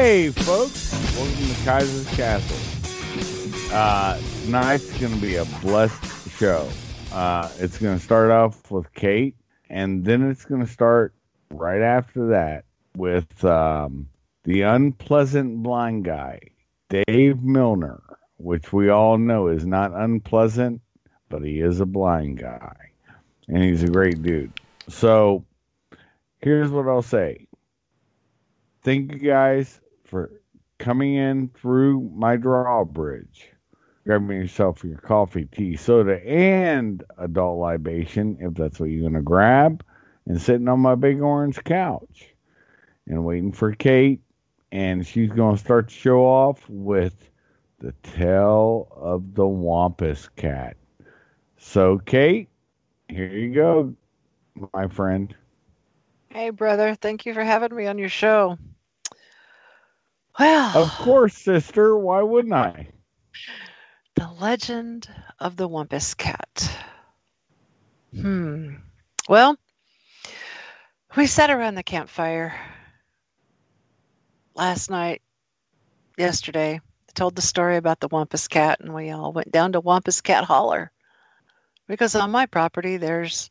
Hey, folks. Welcome to Kaiser's Kastle. Uh, tonight's going to be a blessed show. Uh, it's going to start off with Kate, and then it's going to start right after that with um, the unpleasant blind guy, Dave Milner, which we all know is not unpleasant, but he is a blind guy. And he's a great dude. So here's what I'll say thank you guys for coming in through my drawbridge. Grabbing yourself your coffee, tea, soda, and adult libation, if that's what you're going to grab, and sitting on my big orange couch and waiting for Kate. And she's going to start the show off with the tale of the Wampus Cat. So, Kate, here you go, my friend. Hey, brother. Thank you for having me on your show. Well, Of course, sister. Why wouldn't I? the legend of the Wampus Cat. Hmm. Well, we sat around the campfire last night, yesterday, told the story about the Wampus Cat, and we all went down to Wampus Cat Holler because on my property there's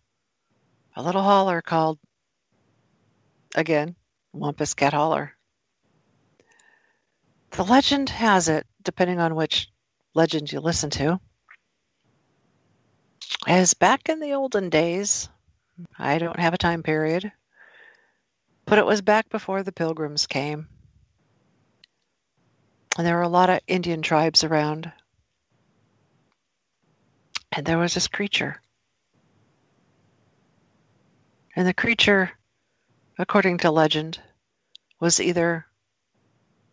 a little holler called, again, Wampus Cat Holler. The legend has it, depending on which legend you listen to, as back in the olden days, I don't have a time period, but it was back before the pilgrims came. And there were a lot of Indian tribes around. And there was this creature. And the creature, according to legend, was either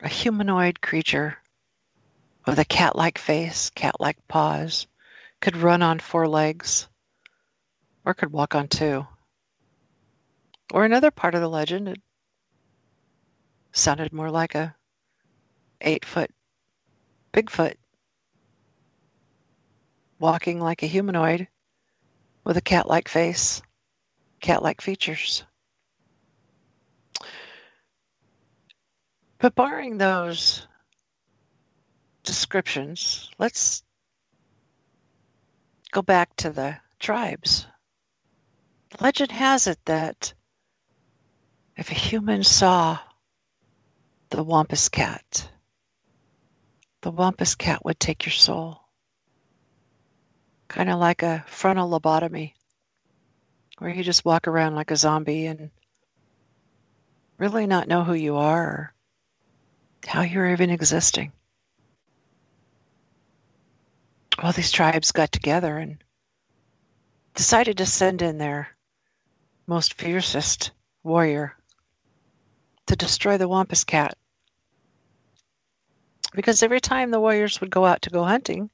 a humanoid creature with a cat like face, cat like paws, could run on four legs, or could walk on two. Or another part of the legend, it sounded more like a eight foot Bigfoot walking like a humanoid with a cat like face, cat like features. But barring those descriptions, let's go back to the tribes. Legend has it that if a human saw the Wampus cat, the Wampus cat would take your soul. Kind of like a frontal lobotomy, where you just walk around like a zombie and really not know who you are how you're even existing. Well, these tribes got together and decided to send in their most fiercest warrior to destroy the Wampus cat. Because every time the warriors would go out to go hunting,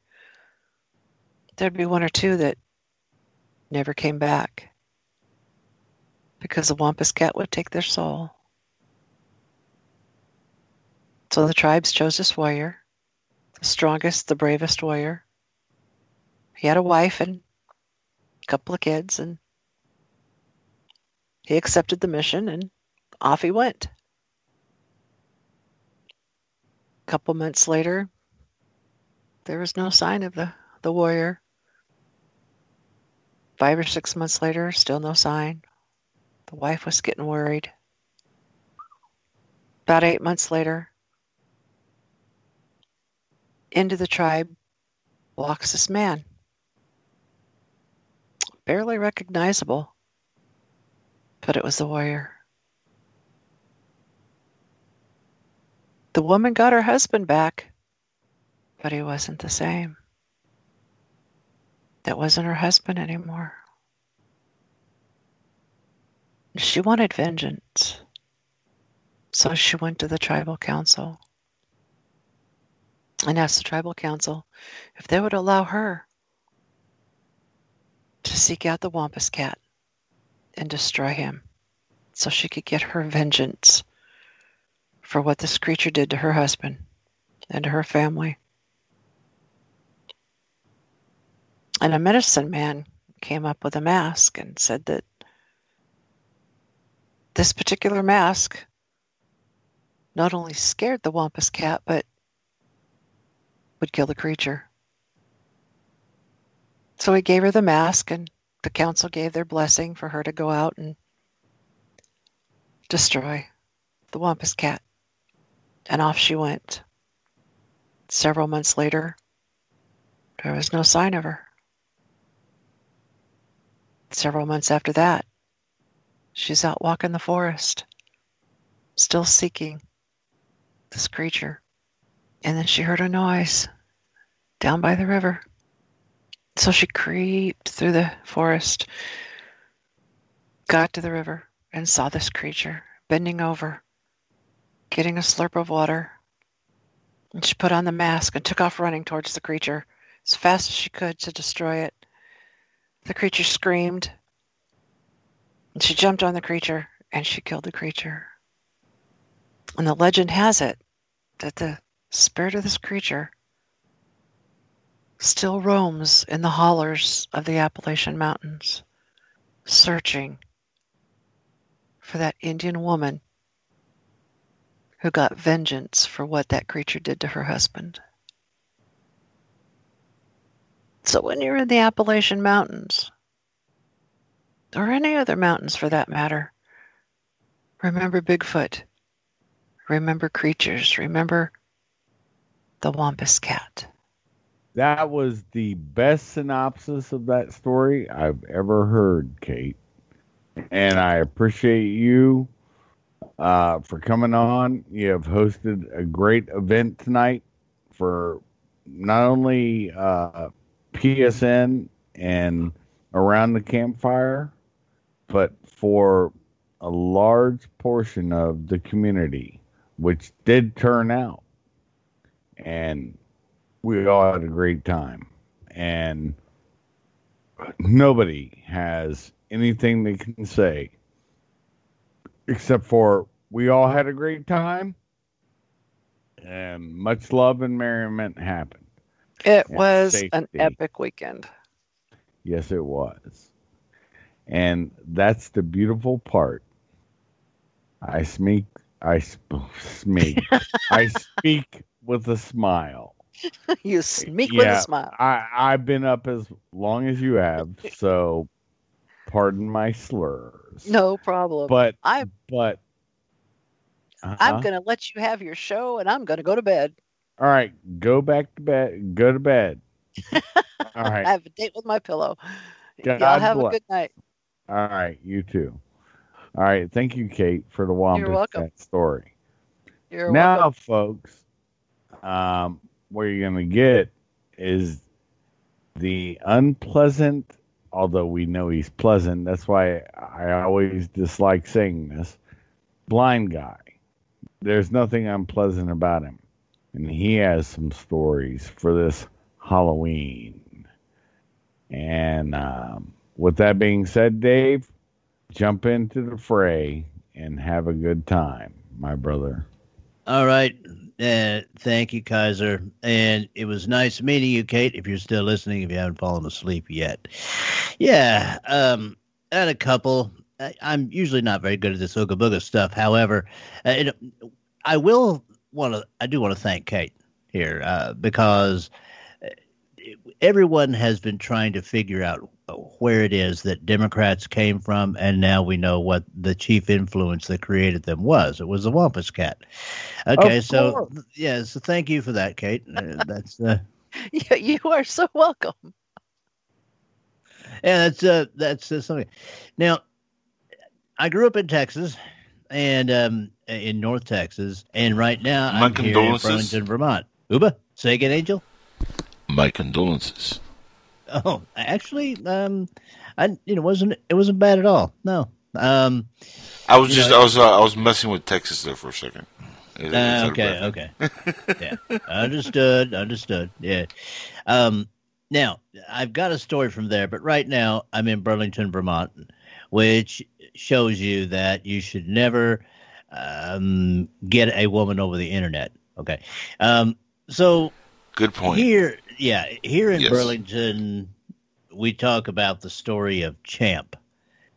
there'd be one or two that never came back because the Wampus cat would take their soul. So the tribes chose this warrior, the strongest, the bravest warrior. He had a wife and a couple of kids, and he accepted the mission and off he went. A couple months later, there was no sign of the, the warrior. Five or six months later, still no sign. The wife was getting worried. About eight months later, into the tribe walks this man. Barely recognizable, but it was the warrior. The woman got her husband back, but he wasn't the same. That wasn't her husband anymore. She wanted vengeance, so she went to the tribal council and asked the tribal council if they would allow her to seek out the Wampus cat and destroy him so she could get her vengeance for what this creature did to her husband and to her family. And a medicine man came up with a mask and said that this particular mask not only scared the Wampus cat, but would kill the creature. So he gave her the mask, and the council gave their blessing for her to go out and destroy the Wampus cat. And off she went. Several months later, there was no sign of her. Several months after that, she's out walking the forest, still seeking this creature. And then she heard a noise down by the river. So she creeped through the forest, got to the river, and saw this creature bending over, getting a slurp of water. And she put on the mask and took off running towards the creature as fast as she could to destroy it. The creature screamed, and she jumped on the creature and she killed the creature. And the legend has it that the spirit of this creature still roams in the hollers of the Appalachian Mountains, searching for that Indian woman who got vengeance for what that creature did to her husband. So when you're in the Appalachian Mountains, or any other mountains for that matter, remember Bigfoot, remember creatures, remember the Wampus cat. That was the best synopsis of that story I've ever heard, Kate. And I appreciate you uh, for coming on. You have hosted a great event tonight for not only uh, PSN and around the campfire, but for a large portion of the community, which did turn out. And we all had a great time. And nobody has anything they can say except for we all had a great time and much love and merriment happened. It was safety. an epic weekend. Yes, it was. And that's the beautiful part. I speak I sp- speak I speak with a smile. you speak yeah, with a smile. I, I've been up as long as you have, so pardon my slurs. No problem. But I but uh-huh. I'm gonna let you have your show and I'm gonna go to bed. All right, go back to bed. Go to bed. All right. I have a date with my pillow. God Y'all have bless. a good night. All right, you too. All right, thank you, Kate, for the Wombat story. You're now, welcome. folks, um, what you're gonna get is the unpleasant. Although we know he's pleasant, that's why I always dislike saying this. Blind guy. There's nothing unpleasant about him, and he has some stories for this Halloween. And um, with that being said, Dave, jump into the fray and have a good time, my brother. All right. Uh, thank you, Kaiser. And it was nice meeting you, Kate, if you're still listening, if you haven't fallen asleep yet. Yeah. Um, had a couple. I, am usually not very good at this Ooga Booga stuff. However, uh, it, I will want to, I do want to thank Kate here uh, because everyone has been trying to figure out where it is that Democrats came from, and now we know what the chief influence that created them was. It was the Wampus Cat. Okay, so yeah, so thank you for that, Kate. Uh, that's uh, you are so welcome. Yeah, that's uh, that's uh, something. Now, I grew up in Texas, and um, in North Texas, and right now My I'm here in Burlington, Vermont. Uba, say again, Angel my condolences. Oh, actually, um, I you know wasn't it wasn't bad at all. No, um, I was just know, I was uh, I was messing with Texas there for a second. Uh, okay, okay, yeah, understood, understood. Yeah. Um, now I've got a story from there, but right now I'm in Burlington, Vermont, which shows you that you should never um, get a woman over the internet. Okay, um, so good point. Here, yeah, here in yes. Burlington, we talk about the story of Champ.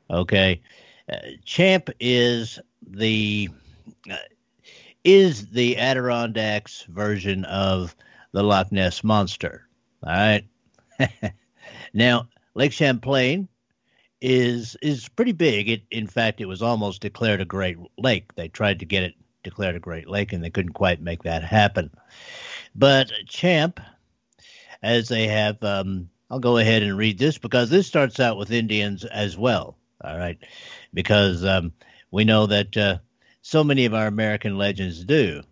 Okay, uh, Champ is the uh, is the Adirondacks version of the Loch Ness monster. All right. now, Lake Champlain is is pretty big. It in fact it was almost declared a great lake. They tried to get it declared a great lake and they couldn't quite make that happen. But Champ, as they have um, I'll go ahead and read this because this starts out with Indians as well. All right, because um, we know that uh, so many of our American legends do.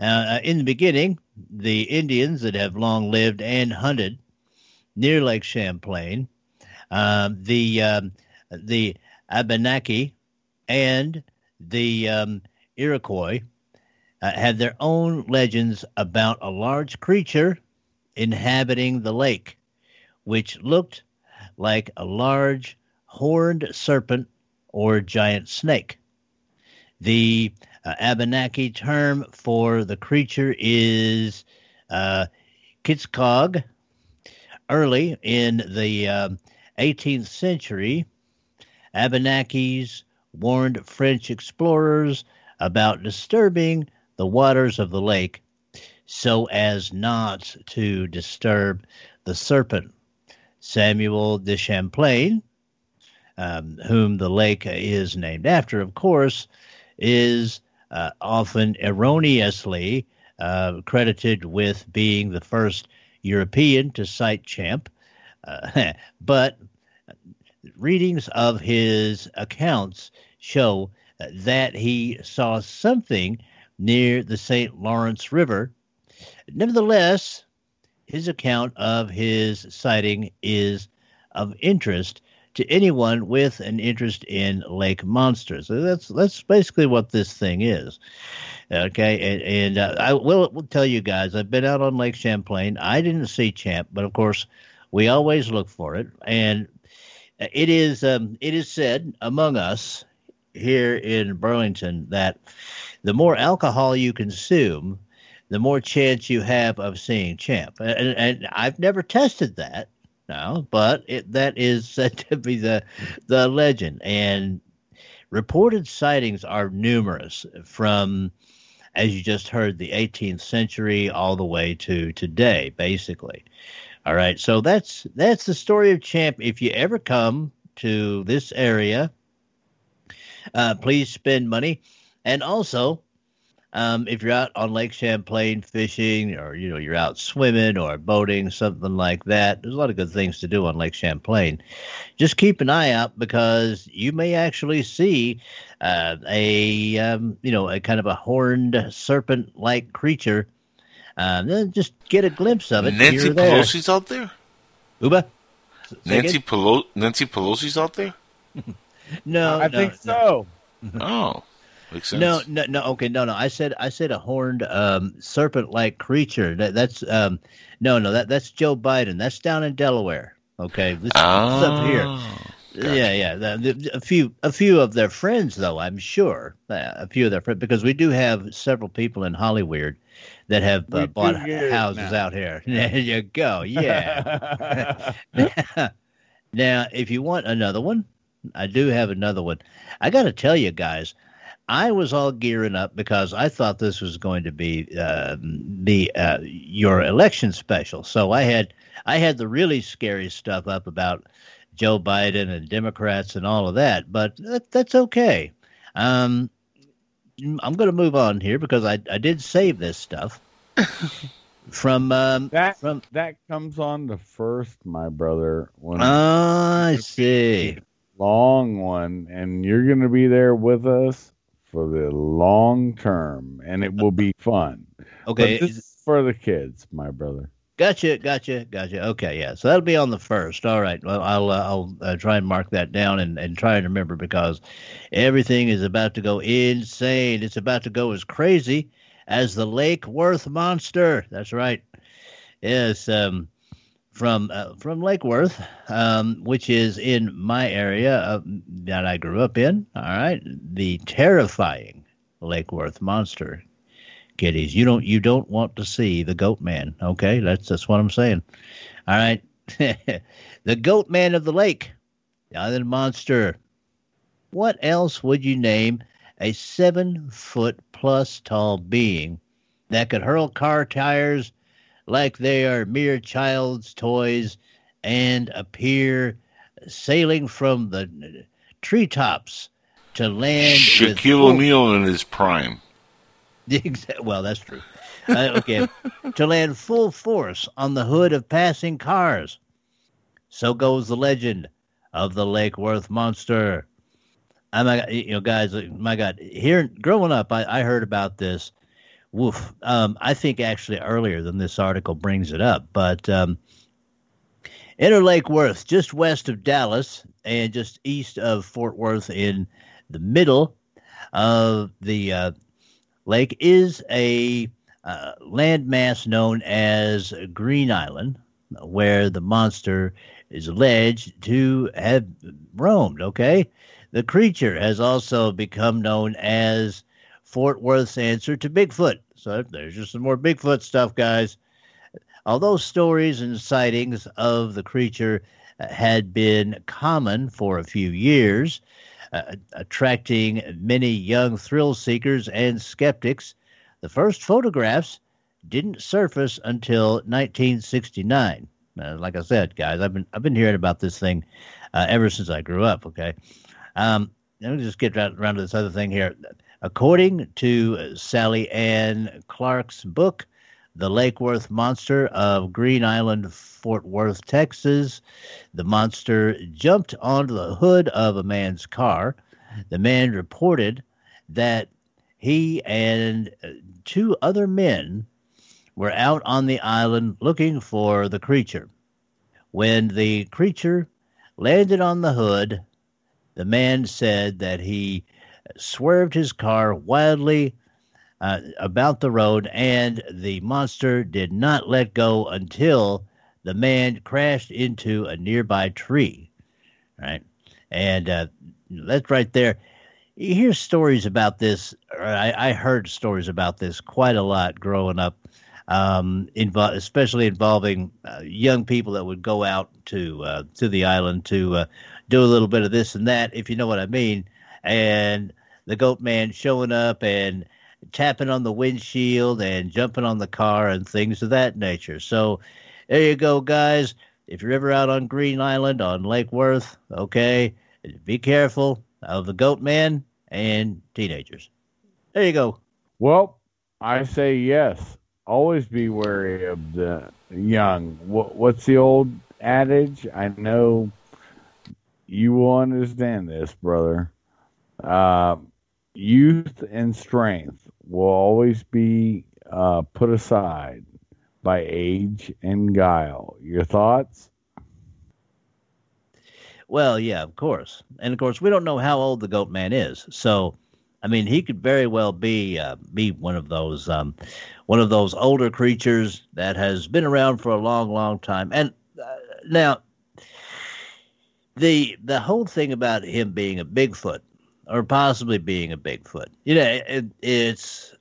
Uh, in the beginning, the Indians that have long lived and hunted near Lake Champlain, um, the um, the Abenaki and the um, Iroquois uh, had their own legends about a large creature inhabiting the lake which looked like a large horned serpent or giant snake. The uh, Abenaki term for the creature is uh, Kitskog. Early in the uh, 18th century, Abenakis warned French explorers about disturbing the waters of the lake so as not to disturb the serpent Samuel de Champlain, um, whom the lake is named after, of course, is uh, often erroneously uh, credited with being the first European to sight Champ. Uh, but readings of his accounts show that he saw something near the St. Lawrence River. Nevertheless, his account of his sighting is of interest to anyone with an interest in lake monsters. So that's that's basically what this thing is. Okay, and, and uh, I will, will tell you guys, I've been out on Lake Champlain. I didn't see Champ, but of course, we always look for it, and it is um, it is said among us here in Burlington that the more alcohol you consume, the more chance you have of seeing champ. And, and I've never tested that now, but it, that is said to be the the legend. And reported sightings are numerous from, as you just heard, the 18th century all the way to today, basically. All right, so that's that's the story of Champ. If you ever come to this area, uh, please spend money, and also um, if you're out on Lake Champlain fishing, or you know you're out swimming or boating, something like that, there's a lot of good things to do on Lake Champlain. Just keep an eye out because you may actually see uh, a um, you know a kind of a horned serpent-like creature. Um, then just get a glimpse of it. Nancy Pelosi's out there. Uba. Nancy Pelosi. Nancy Pelosi's out there. no, I no, think no. so. Oh. Makes sense. No, no, no. Okay, no, no. I said, I said a horned um, serpent-like creature. That, that's um, no, no. That that's Joe Biden. That's down in Delaware. Okay, this, oh, this up here. gotcha. Yeah, yeah. The, the, a few, a few of their friends, though. I'm sure uh, a few of their friends, because we do have several people in Hollywood that have uh, bought houses now. out here. There you go. Yeah. now, if you want another one, I do have another one. I got to tell you guys, I was all gearing up because I thought this was going to be uh, the uh, your election special. So I had I had the really scary stuff up about Joe Biden and Democrats and all of that, but that, that's okay. Um, I'm going to move on here because I I did save this stuff from um, that from. that comes on the first, my brother. When Ah, I see. long one, and you're going to be there with us for the long term, and it will be fun. Okay, But this is for the kids, my brother. Gotcha, gotcha, gotcha. Okay, yeah. So that'll be on the first. All right. Well, I'll uh, I'll uh, try and mark that down and and try and remember because everything is about to go insane. It's about to go as crazy as the Lake Worth monster. That's right. Yes. Um, from uh, from Lake Worth, um, which is in my area uh, that I grew up in. All right, the terrifying Lake Worth monster kiddies. You don't you don't want to see the goat man. Okay, that's that's what I'm saying. All right, the goat man of the lake, the island monster. What else would you name a seven foot plus tall being that could hurl car tires like they are mere child's toys and appear sailing from the treetops to land. Shaquille O'Neal in his prime. Well, that's true. Uh, okay, to land full force on the hood of passing cars. So goes the legend of the Lake Worth monster. I my you know, guys, my God, here growing up, I, I heard about this. Woof. Um, I think actually earlier than this article brings it up, but um, Inner Lake Worth, just west of Dallas and just east of Fort Worth, in the middle of the uh, lake, is a uh, landmass known as Greer Island, where the monster is alleged to have roamed. Okay, the creature has also become known as Fort Worth's answer to Bigfoot. So there's just some more Bigfoot stuff, guys. Although stories and sightings of the creature uh, had been common for a few years, uh, attracting many young thrill seekers and skeptics, the first photographs didn't surface until 1969. Uh, like I said, guys, I've been I've been hearing about this thing uh, ever since I grew up. Okay, um, let me just get around, around to this other thing here. According to Sallie Ann Clarke's book, The Lake Worth Monster of Greer Island, Fort Worth, Texas, the monster jumped onto the hood of a man's car. The man reported that he and uh, two other men were out on the island looking for the creature. When the creature landed on the hood, the man said that he swerved his car wildly uh, about the road, and the monster did not let go until the man crashed into a nearby tree. Right, and uh, that's right there. You hear stories about this. I, I heard stories about this quite a lot growing up, um, invo- especially involving uh, young people that would go out to uh, to the island to uh, do a little bit of this and that, if you know what I mean. And the goat man showing up and tapping on the windshield and jumping on the car and things of that nature. So there you go, guys. If you're ever out on Greer Island on Lake Worth, okay, be careful of the goat man and teenagers. There you go. Well, I say yes. Always be wary of the young. What, what's the old adage? I know you will understand this, brother. Uh, youth and strength will always be uh, put aside by age and guile. Your thoughts? Well, yeah, of course. And of course, we don't know how old the goat man is. So, I mean, he could very well be uh, be one of those um, one of those older creatures that has been around for a long, long time. And uh, now, the the whole thing about him being a Bigfoot or possibly being a Bigfoot, you know, it, it's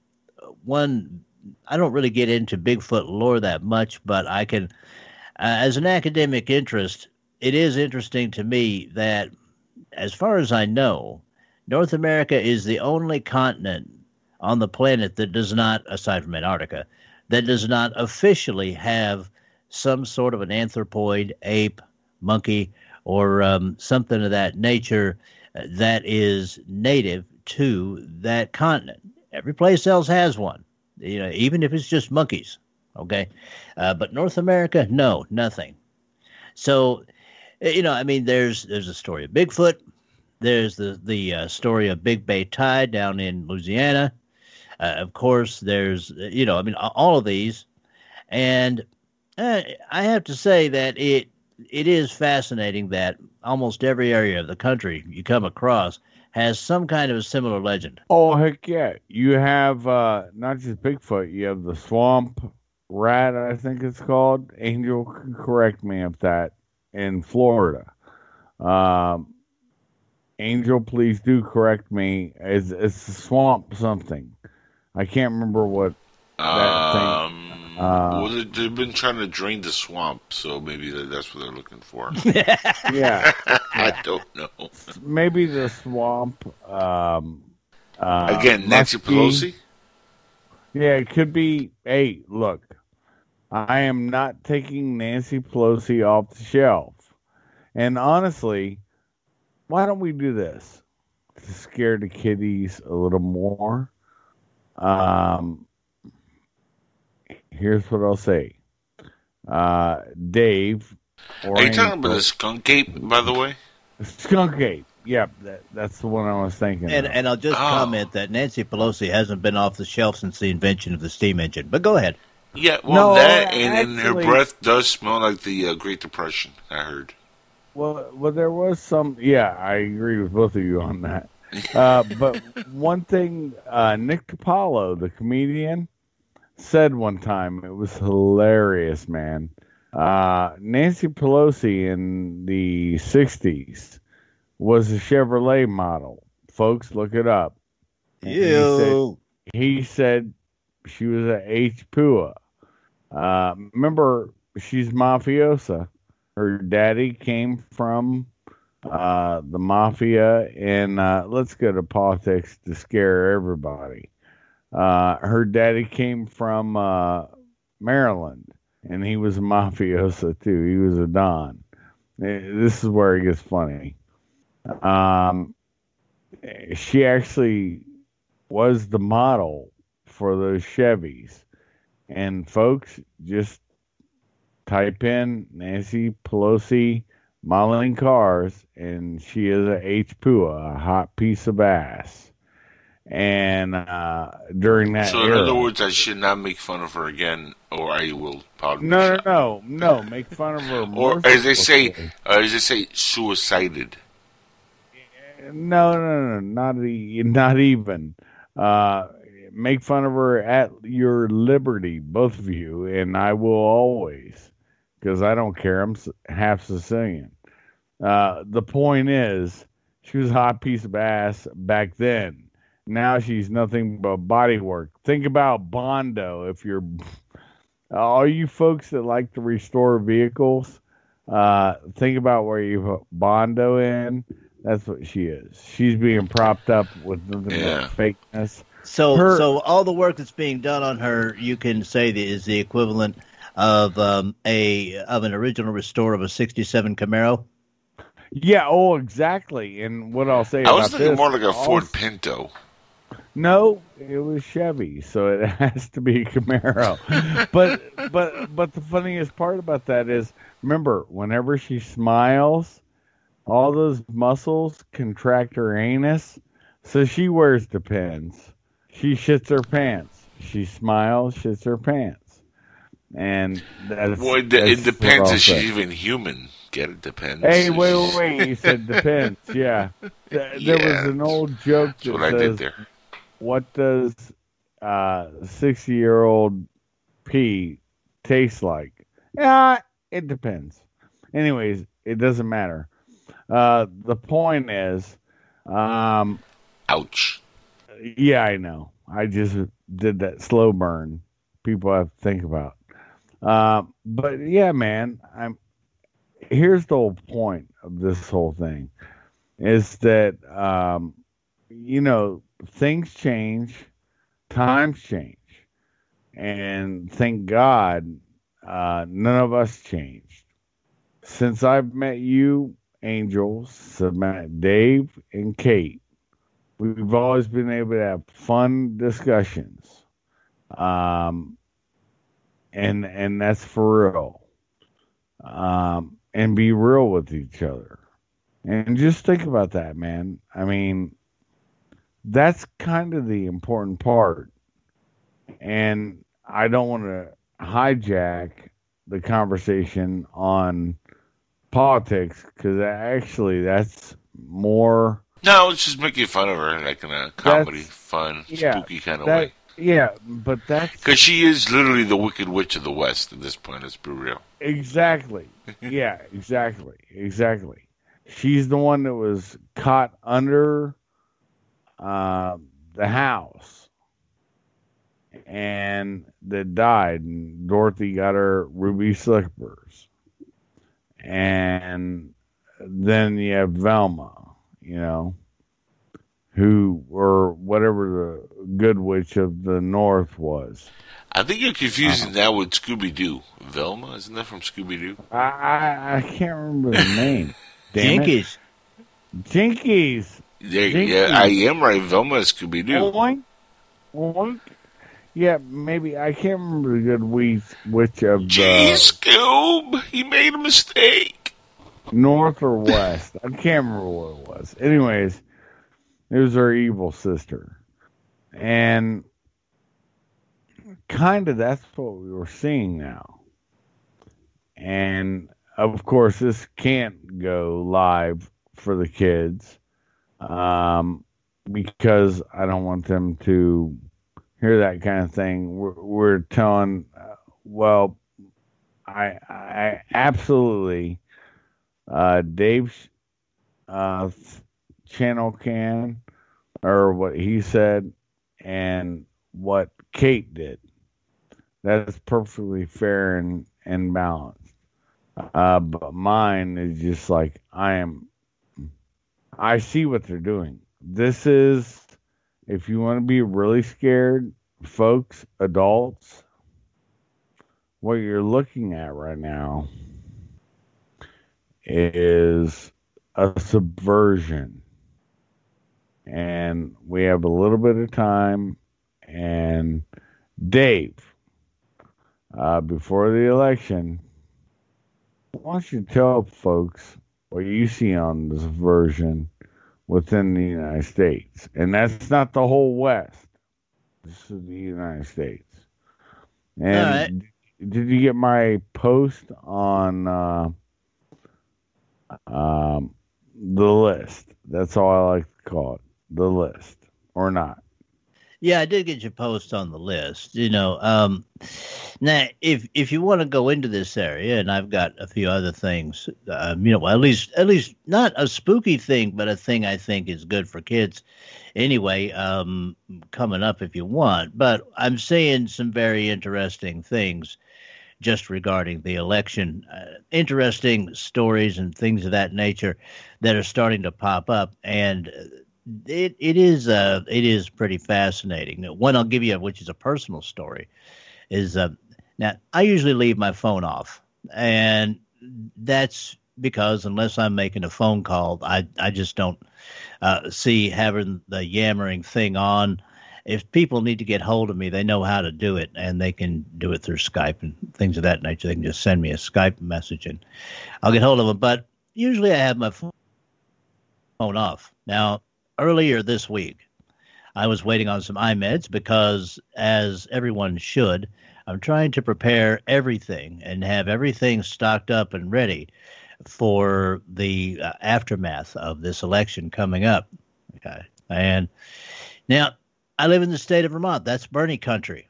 one. I don't really get into Bigfoot lore that much, but I can, uh, as an academic interest, it is interesting to me that, as far as I know, North America is the only continent on the planet that does not, aside from Antarctica, that does not officially have some sort of an anthropoid, ape, monkey, or um, something of that nature that is native to that continent. Every place else has one, you know, even if it's just monkeys. Okay, uh, but North America, no, nothing. So, you know, I mean, there's there's a story of Bigfoot. There's the the uh, story of Big Bay Tide down in Louisiana. Uh, of course, there's you know, I mean, all of these, and uh, I have to say that it it is fascinating that almost every area of the country you come across has some kind of a similar legend. Oh heck yeah! You have uh, not just Bigfoot. You have the swamp rat. I think it's called. Angel can correct me if that in Florida. Um, Angel, please do correct me. It's, it's the swamp something. I can't remember what that thing. Uh, well, they, they've been trying to drain the swamp, so maybe that's what they're looking for. Yeah, I don't know. maybe the swamp. Um, Uh, Again, Nancy Muskie. Pelosi. Yeah, it could be. Hey, look, I am not taking Nancy Pelosi off the shelf. And honestly, why don't we do this to scare the kiddies a little more? Um, here's what I'll say. Uh, Dave. Are you talking about the skunk ape, by the way? skunk ape? Yep, that, that's the one I was thinking. And of. and I'll just Oh. comment that Nancy Pelosi hasn't been off the shelf since the invention of the steam engine. But go ahead. Yeah, well, No, that and, and her breath does smell like the uh, Great Depression. I heard. Well, well, there was some. Yeah, I agree with both of you on that. Uh, but one thing, uh, Nick DiPaolo, the comedian, said one time it was hilarious, man. Uh, Nancy Pelosi in the '60s was a Chevrolet model. Folks, look it up. And he said- he said she was a H Pua. Uh, remember, she's mafiosa. Her daddy came from uh, the mafia, and uh, let's go to politics to scare everybody. Uh, her daddy came from uh, Maryland, and he was a mafiosa too. He was a don. Eh, This is where it gets funny. Um, she actually was the model for those Chevys. And folks, just type in Nancy Pelosi modeling cars, and she is a H Pua, a hot piece of ass. And uh, during that So, in era, other words, I should not make fun of her again, or I will probably. no, no, no, no, make fun of her. Or as they say, uh, as they say, suicided. No, no, no, not e- not even. Uh, make fun of her at your liberty, both of you, and I will always, because I don't care. I'm half Sicilian. Uh, the point is, she was a hot piece of ass back then. Now she's nothing but body work. Think about Bondo. If you're all you folks that like to restore vehicles, uh, think about where you put Bondo in. That's what she is. She's being propped up with nothing Yeah. but fakeness. So Her- so all the work that's being done on her, you can say that is the equivalent of um, a of an original restore of a '67 Camaro. Yeah. Oh, exactly. And what I'll say is I was thinking this, more like a Ford also- Pinto. No, it was Chevy, so it has to be Camaro. but but but the funniest part about that is, remember, whenever she smiles, all those muscles contract her anus, so she wears Depends. She shits her pants. She smiles, shits her pants, and that's. Well, it, that's it depends if she's even human. Get it depends. Hey, wait, wait, wait! You said depends. Yeah, Th- there Yeah. was an old joke That's that what I says, did there. What does uh 60 year old pee taste like? Yeah it depends. Anyways it doesn't matter. Uh the point is um Ouch. yeah i know. I just did that slow burn people have to think about. Um but yeah man i'm here's the whole point of this whole thing is that um you know things change times change and thank god uh none of us changed. Since i've met you angel since i've dave and kate we've always been able to have fun discussions. Um and and that's for real. Um and be real with each other. And just think about that man. I mean that's kind of the important part and i don't want to hijack the conversation on politics because actually that's more No, it's just making fun of her, like in a comedy, fun, yeah, spooky kind of that way. yeah but that's Because she is literally the Wicked Witch of the West at this point. Let's be real. Exactly. yeah, exactly. Exactly. She's the one that was caught under uh, the house and that died, and Dorothy got her ruby slippers. And then you have Velma, you know. who or whatever the good witch of the north was. I think you're confusing that with Scooby Doo. Velma, isn't that from Scooby Doo? I, I I can't remember the name. Damn it. Jinkies. Jinkies. Yeah, yeah, I am right. Velma is Scooby Doo. Oink. Oink. Yeah, maybe I can't remember the good witch witch of uh, Gee, the Scoob, he made a mistake. north or west. I can't remember what it was. Anyways, it was her evil sister, and kind of that's what we were seeing now. And of course, this can't go live for the kids um, because I don't want them to hear that kind of thing. We're, we're telling, uh, well, I, I absolutely, uh, Dave's uh, channel can, or what he said, and what Kate did. That is perfectly fair and, and balanced. Uh, but mine is just like I am. I see what they're doing. This is, if you want to be really scared, folks, adults, what you're looking at right now is a subversion. And we have a little bit of time. And Dave, uh, before the election, why don't you tell folks what you see on this version within the United States? And that's not the whole West. This is the United States. And right. did you get my post on uh, um, the list? That's all I like to call it, the list, or not. Yeah, I did get your post on the list. You know, um, now if if you want to go into this area, and I've got a few other things, um, you know, at least at least not a spooky thing, but a thing I think is good for kids. Anyway, um, coming up if you want, but I'm saying some very interesting things just regarding the election. Uh, interesting stories and things of that nature that are starting to pop up, and it it is uh it is pretty fascinating. One I'll give you, which is a personal story, is uh, now I usually leave my phone off, and that's because unless I'm making a phone call, I I just don't uh, see having the yammering thing on. If people need to get hold of me, they know how to do it, and they can do it through Skype and things of that nature. They can just send me a Skype message, and I'll get hold of them. But usually, I have my phone off. Now, earlier this week, I was waiting on some iMeds because, as everyone should, I'm trying to prepare everything and have everything stocked up and ready for the uh, aftermath of this election coming up. Okay. And now I live in the state of Vermont. That's Bernie country.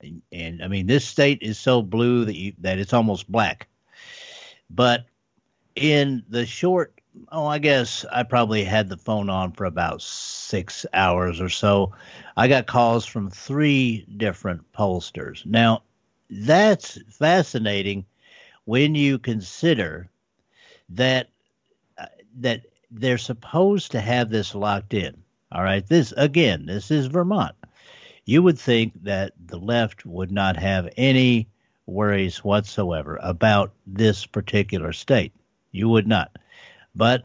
And, and I mean, this state is so blue that you, that it's almost black. But in the short oh, I guess I probably had the phone on for about six hours or so. I got calls from three different pollsters. Now, that's fascinating when you consider that uh, that they're supposed to have this locked in. All right, this again, this is Vermont. You would think that the left would not have any worries whatsoever about this particular state. You would not. But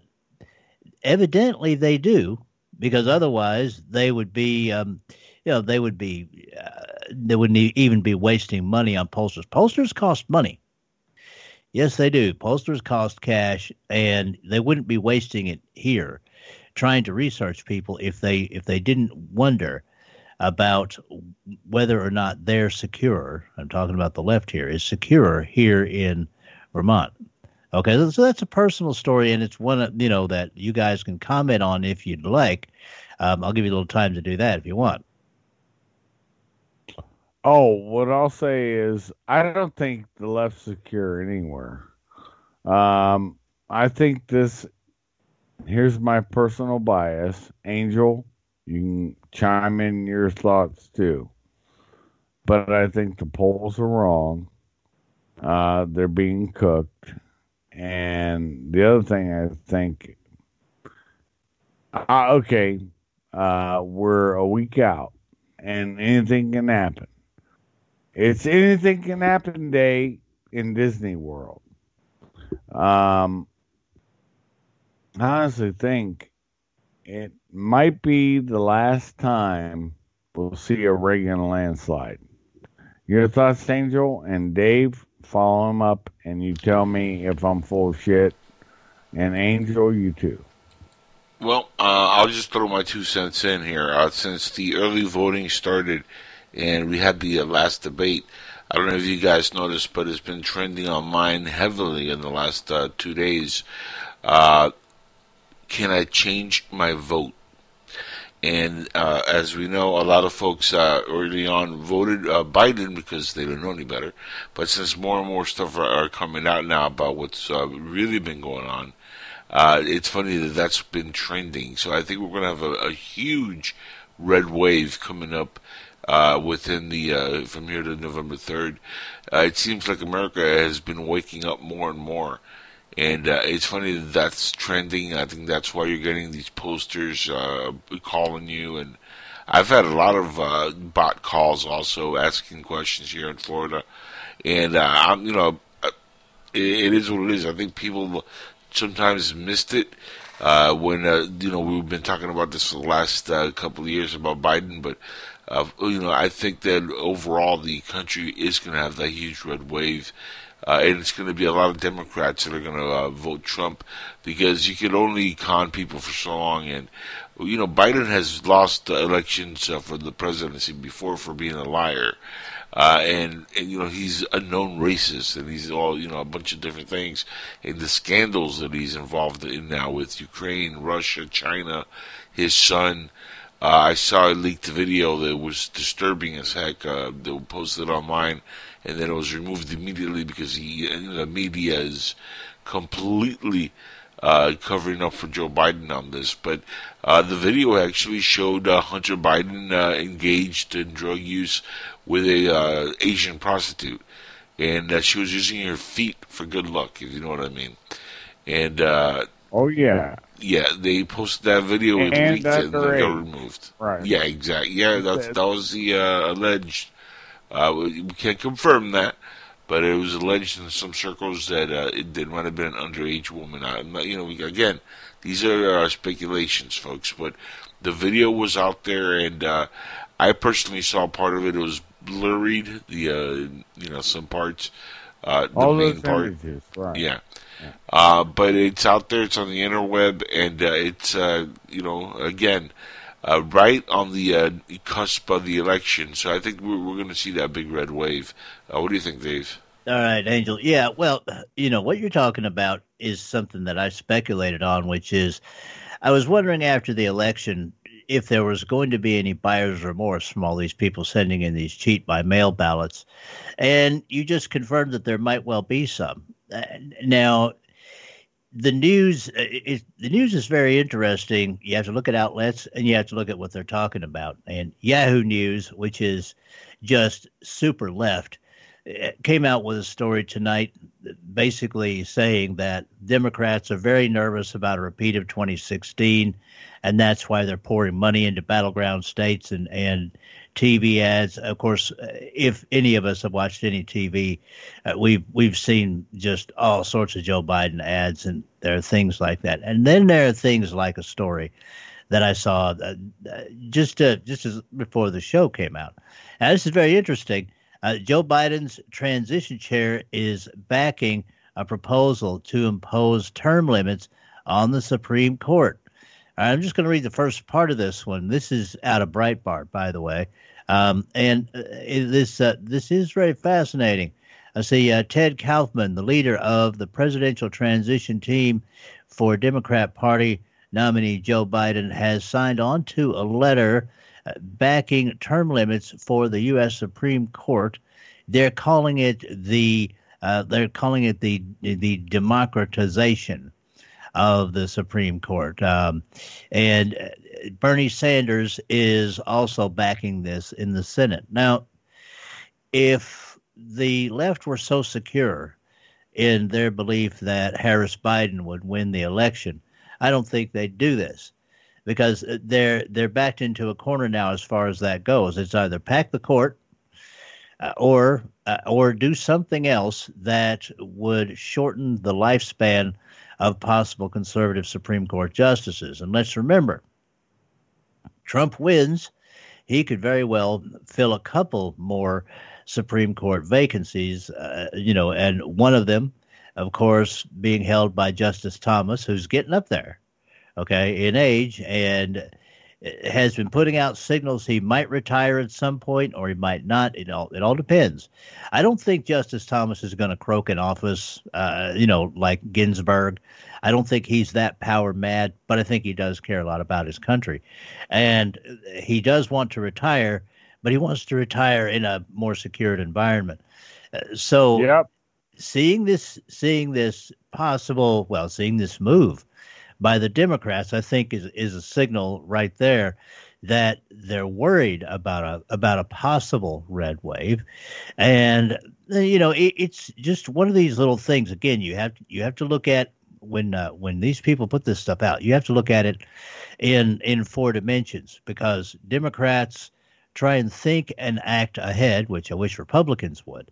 evidently they do, because otherwise they would be, um, you know, they would be, uh, they wouldn't even be wasting money on posters. Posters cost money. Yes, they do. Posters cost cash, and they wouldn't be wasting it here, trying to research people if they if they didn't wonder about whether or not they're secure. I'm talking about the left here is secure here in Vermont. Okay, so that's a personal story, and it's one you know that you guys can comment on if you'd like. Um, I'll give you a little time to do that if you want. Oh, what I'll say is I don't think the left's secure anywhere. Um, I think this. Here's my personal bias, Angel. You can chime in your thoughts too. But I think the polls are wrong. Uh, they're being cooked. And the other thing I think, uh, okay, uh, we're a week out, and anything can happen. It's anything can happen day in Disney World. Um, I honestly think it might be the last time we'll see a Reagan landslide. Your thoughts, Angel and Dave? Follow him up, and you tell me if I'm full of shit. And Angel, you too. Well, uh, I'll just throw my two cents in here. Uh, since the early voting started and we had the uh, last debate, I don't know if you guys noticed, but it's been trending online heavily in the last uh, two days. Uh, can I change my vote? And uh, as we know, a lot of folks uh, early on voted uh, Biden because they didn't know any better. But since more and more stuff are, are coming out now about what's uh, really been going on, uh, it's funny that that's been trending. So I think we're going to have a, a, huge red wave coming up uh, within the from here to November third. it seems like America has been waking up more and more. And uh, it's funny that that's trending. I think that's why you're getting these posters uh, calling you. And I've had a lot of uh, bot calls also asking questions here in Florida. And uh, I'm, you know, uh, it, it is what it is. I think people sometimes missed it. Uh, when you know we've been talking about this for the last couple of years about Biden, but you know I think that overall the country is going to have that huge red wave, uh, and it's going to be a lot of Democrats that are going to uh, vote Trump because you can only con people for so long. And you know, Biden has lost the elections uh, for the presidency before for being a liar. Uh, and, and, you know, he's a known racist and he's all, you know, a bunch of different things. And the scandals that he's involved in now with Ukraine, Russia, China, his son, uh, I saw a leaked video that was disturbing as heck. Uh, that was posted online and then it was removed immediately because he, you the media is completely uh, covering up for Joe Biden on this. But uh, the video actually showed uh, Hunter Biden uh, engaged in drug use with a uh, Asian prostitute, and uh, she was using her feet for good luck, if you know what I mean. And oh yeah, yeah, they posted that video and, and leaked it and got removed. Right. Yeah, exactly. Yeah, that was the alleged uh, we can't confirm that, but it was alleged in some circles that uh, it, it might have been an underage woman. You know, again, these are uh, speculations, folks. But the video was out there, and uh, I personally saw part of it. It was blurred, the uh, you know some parts, uh, the All main part, images, right. yeah. yeah. Uh, but it's out there. It's on the interweb, and uh, it's uh, you know again uh, right on the uh, cusp of the election. So I think we're, we're going to see that big red wave. Uh, what do you think, Dave? All right, Angel. Yeah, well, you know, what you're talking about is something that I speculated on, which is I was wondering after the election if there was going to be any buyer's remorse from all these people sending in these cheat by mail ballots. And you just confirmed that there might well be some. Uh, now, the news uh, is the news is very interesting. You have to look at outlets and you have to look at what they're talking about. And Yahoo News, which is just super left, uh, came out with a story tonight basically saying that Democrats are very nervous about a repeat of 2016 and that's why they're pouring money into battleground states and and TV ads. Of course, if any of us have watched any TV, uh, we've we've seen just all sorts of Joe Biden ads, and there are things like that. And then there are things like a story that I saw uh, just uh, just as before the show came out. Now, this is very interesting. Uh, Joe Biden's transition chair is backing a proposal to impose term limits on the Supreme Court. I'm just going to read the first part of this one. This is out of Breitbart, by the way, um, and uh, this uh, this is very fascinating. I see uh, Ted Kaufman, the leader of the presidential transition team for Democrat Party nominee Joe Biden, has signed on to a letter uh, backing term limits for the U.S. Supreme Court. They're calling it the uh, they're calling it the the democratization of the Supreme Court. Um, and uh, Bernie Sanders is also backing this in the Senate. Now, if the left were so secure in their belief that Harris Biden would win the election, I don't think they'd do this. because they're they're backed into a corner now as far as that goes. It's either pack the court uh, or uh, or do something else that would shorten the lifespan of possible conservative Supreme Court justices. And let's remember, Trump wins, he could very well fill a couple more Supreme Court vacancies, uh, you know, and one of them, of course, being held by Justice Thomas, who's getting up there, okay, in age and has been putting out signals he might retire at some point or he might not. It all it all depends. I don't think Justice Thomas is going to croak in office, uh, you know, like Ginsburg. I don't think he's that power mad, but I think he does care a lot about his country, and he does want to retire, but he wants to retire in a more secured environment. Uh, so, Yep. seeing this, seeing this possible, well, seeing this move by the Democrats, I think is is a signal right there that they're worried about a about a possible red wave, and you know it, it's just one of these little things. Again, you have you have to look at when uh, when these people put this stuff out. You have to look at it in in four dimensions because Democrats try and think and act ahead, which I wish Republicans would.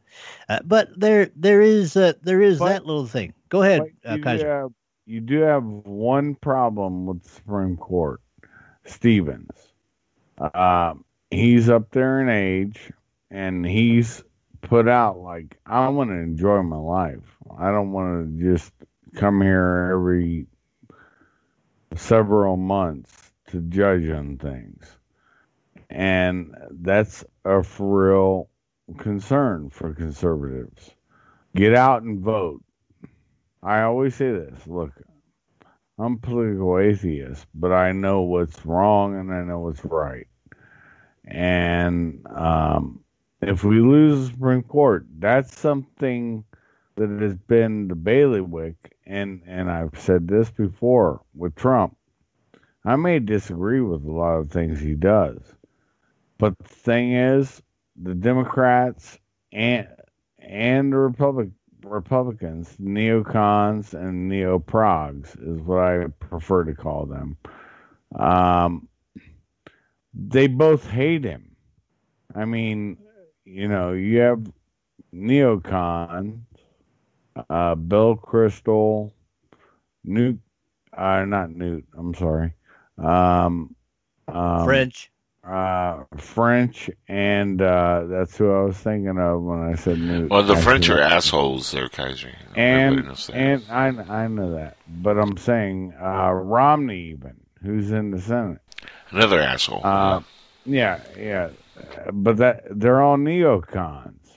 Uh, but there there is uh, there is But- that little thing. Go ahead, uh, you, Kaiser. You do have one problem with the Supreme Court, Stevens. Um, he's up there in age, and he's put out like I want to enjoy my life. I don't want to just come here every several months to judge on things, and that's a for real concern for conservatives. Get out and vote. I always say this look, I'm political atheist, but I know what's wrong and I know what's right. And um, if we lose the Supreme Court, that's something that has been the bailiwick. And, and I've said this before with Trump. I may disagree with a lot of things he does, but the thing is, the Democrats and and the Republic Republicans, neocons and neoprogs is what I prefer to call them. Um, they both hate him. I mean, you know, you have neocons, uh, Bill Kristol, Newt, uh, not Newt. I'm sorry. Um, um, French. Uh, French, and uh, that's who I was thinking of when I said Newt. Well, the French are assholes there, Kaiser. And and I I know that, but I'm saying uh, Romney even, who's in the Senate. Another asshole. Uh, yeah, yeah, but that they're all neocons,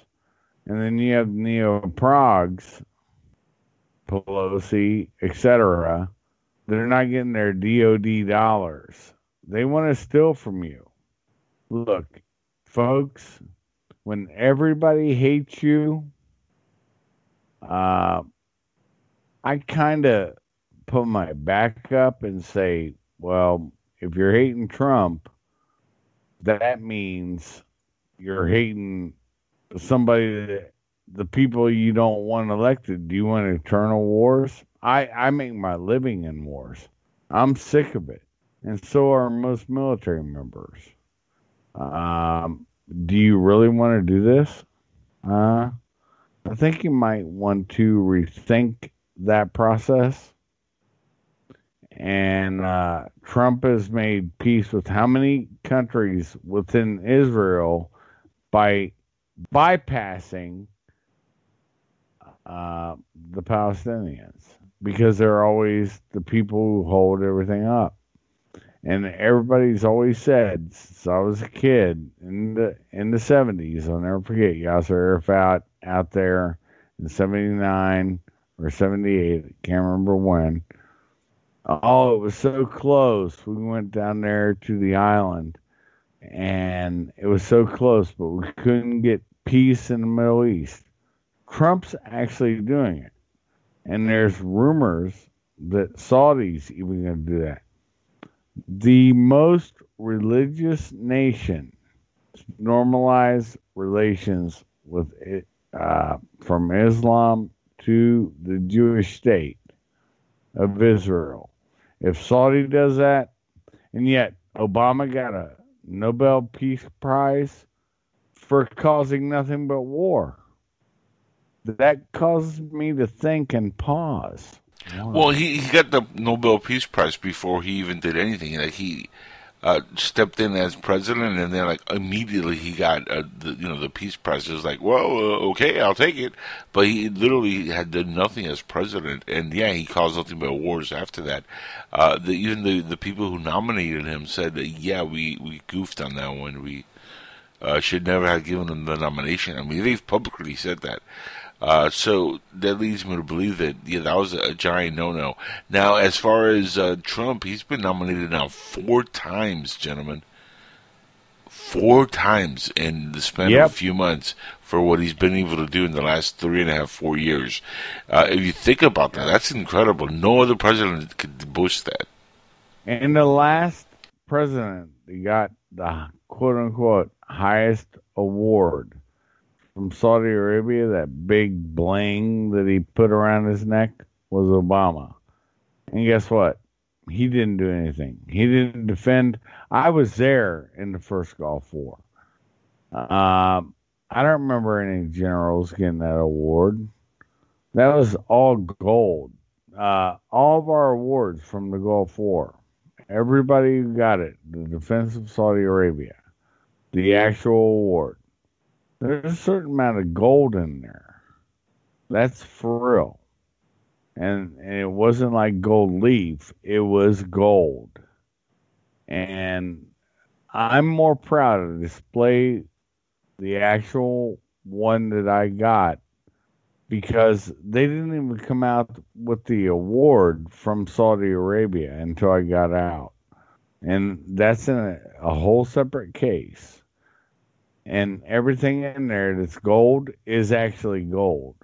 and then you have neoprogs, Pelosi, etc. They're not getting their DoD dollars. They want to steal from you. Look, folks, when everybody hates you, uh, I kind of put my back up and say, well, if you're hating Trump, that means you're hating somebody that the people you don't want elected. Do you want eternal wars? I, I make my living in wars. I'm sick of it. And so are most military members. Um, do you really want to do this? Uh, I think you might want to rethink that process. And uh, Trump has made peace with how many countries within Israel by bypassing uh, the Palestinians because they're always the people who hold everything up. And everybody's always said since I was a kid in the in the seventies, I'll never forget Yasser Arafat out there in seventy nine or seventy eight, can't remember when. Oh, it was so close. We went down there to the island and it was so close, but we couldn't get peace in the Middle East. Trump's actually doing it. And there's rumors that Saudi's even going to do that. The most religious nation normalize relations with it, uh, from Islam to the Jewish state of Israel. If Saudi does that, And yet, Obama got a Nobel Peace Prize for causing nothing but war. That causes me to think and pause. Well, he, he got the Nobel Peace Prize before he even did anything. Like he uh, stepped in as president, and then like immediately he got uh, the you know the Peace Prize. It was like, well, uh, okay, I'll take it. But he literally had done nothing as president, and yeah, he caused nothing but wars after that. Uh, the, even the the people who nominated him said that yeah, we we goofed on that one. We uh, should never have given him the nomination. I mean, they've publicly said that. Uh, so that leads me to believe that yeah, that was a giant no-no. Now, as far as uh, Trump, he's been nominated now four times, gentlemen. Four times in the span Yep. of a few months for what he's been able to do in the last three and a half, four years. Uh, if you think about that, that's incredible. No other president could boast that. And the last president that got the quote unquote highest award from Saudi Arabia, that big bling that he put around his neck, was Obama. And guess what? He didn't do anything. He didn't defend. I was there in the first Gulf War. Um, I don't remember any generals getting that award. That was all gold. Uh, all of our awards from the Gulf War Everybody got it, the defense of Saudi Arabia, the actual award. There's a certain amount of gold in there. That's for real. And, and it wasn't like gold leaf, it was gold. And I'm more proud to display the actual one that I got because they didn't even come out with the award from Saudi Arabia until I got out. And that's in a, a whole separate case. And everything in there that's gold is actually gold.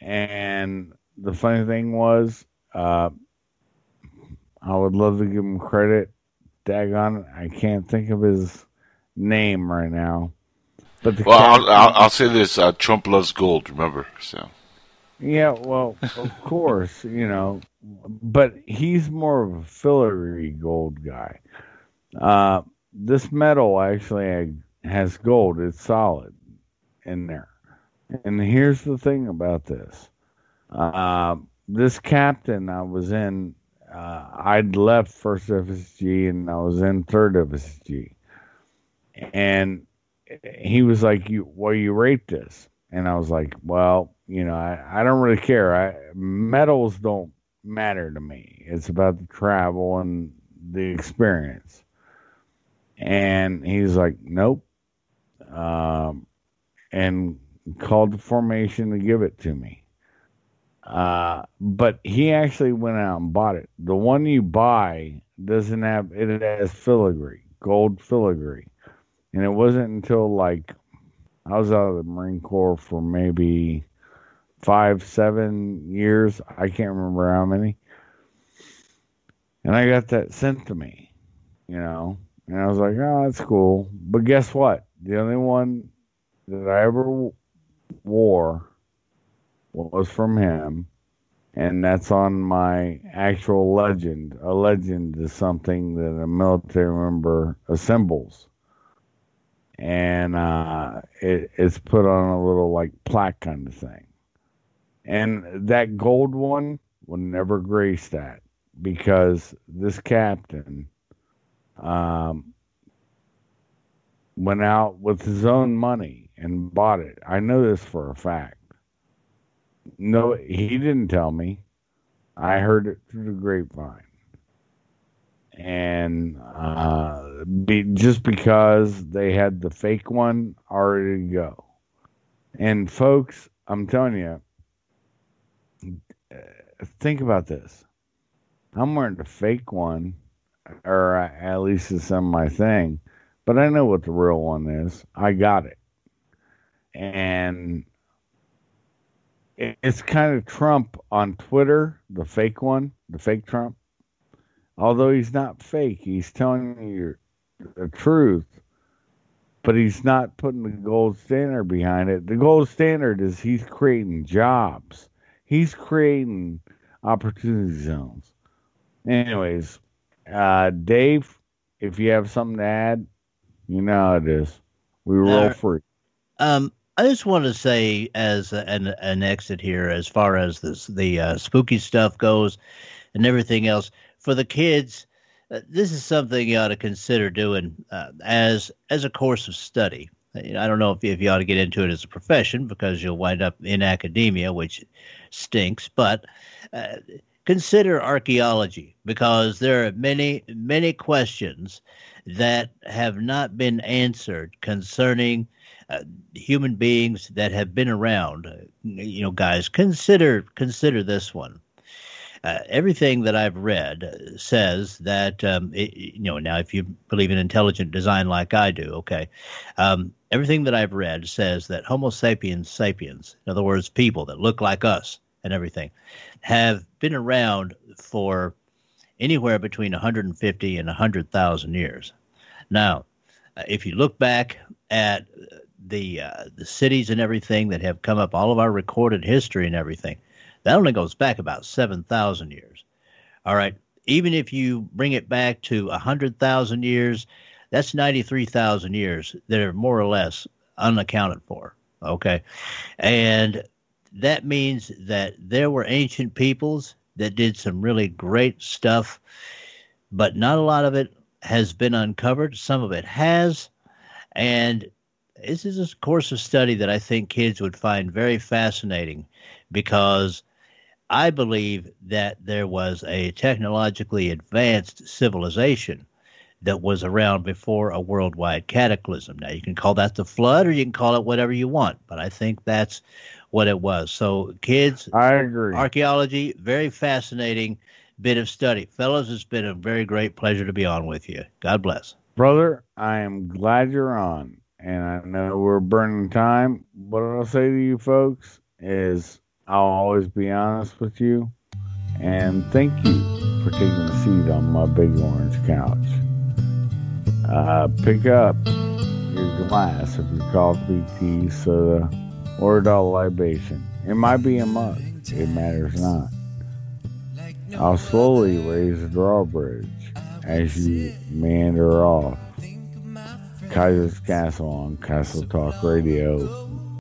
And the funny thing was, uh, I would love to give him credit. Daggone it, I can't think of his name right now. But the Well, I'll, I'll, I'll say this: uh, Trump loves gold. Remember, so Yeah, well, of course, you know, but he's more of a filigree gold guy. Uh, this metal actually has gold; it's solid in there. And here's the thing about this: uh, this captain I was in, uh, I'd left first FSG and I was in third FSG, and he was like, "You, well, you rate this," and I was like, "Well." you know, I, I don't really care. I medals don't matter to me. It's about the travel and the experience. And he's like, nope. Um, and called the formation to give it to me. Uh, but he actually went out and bought it. The one you buy doesn't have it has filigree, gold filigree. And it wasn't until like I was out of the Marine Corps for maybe five, seven years. I can't remember how many. And I got that sent to me, you know, and I was like, oh, that's cool. But guess what? The only one that I ever wore was from him. And that's on my actual legend. A legend is something that a military member assembles. And uh, it, it's put on a little like plaque kind of thing. And that gold one will never grace that because this captain um, went out with his own money and bought it. I know this for a fact. No, he didn't tell me. I heard it through the grapevine. And uh, be, just because they had the fake one already go. And folks, I'm telling you, think about this. I'm wearing the fake one, or at least it's on my thing, but I know what the real one is. I got it. And it's kind of Trump on Twitter, the fake one, the fake Trump. Although he's not fake, he's telling you the truth, but he's not putting the gold standard behind it. The gold standard is he's creating jobs he's creating opportunity zones. Anyways, Uh, Dave, if you have something to add, you know how it is. We roll Uh, free. Um, I just want to say, as an an exit here, as far as this the uh, spooky stuff goes, and everything else for the kids, uh, this is something you ought to consider doing uh, as as a course of study. I don't know if, if you ought to get into it as a profession because you'll wind up in academia, which stinks. But uh, consider archaeology because there are many many questions that have not been answered concerning uh, human beings that have been around. You know, guys, consider consider this one. Uh, everything that I've read says that um, it, you know. Now, if you believe in intelligent design like I do, okay. Um, everything that I've read says that Homo sapiens sapiens, in other words, people that look like us and everything, have been around for anywhere between 150 and 100,000 years. Now, uh, if you look back at the uh, the cities and everything that have come up, all of our recorded history and everything, that only goes back about 7,000 years. All right. Even if you bring it back to 100,000 years, that's 93,000 years that are more or less unaccounted for. Okay. And that means that there were ancient peoples that did some really great stuff, but not a lot of it has been uncovered. Some of it has. And this is a course of study that I think kids would find very fascinating because I believe that there was a technologically advanced civilization that was around before a worldwide cataclysm. Now, you can call that the flood or you can call it whatever you want, but I think that's what it was. So, kids, I agree. archaeology, very fascinating bit of study. Fellas, it's been a very great pleasure to be on with you. God bless. Brother, I am glad you're on. And I know we're burning time. What I'll say to you folks is I'll always be honest with you. And thank you for taking a seat on my big orange couch. Uh, pick up your glass of your coffee, tea, soda, or adult libation. It might be a mug. It matters not. I'll slowly raise the drawbridge as you meander off. Kaiser's Kastle on Kastle Talk Radio.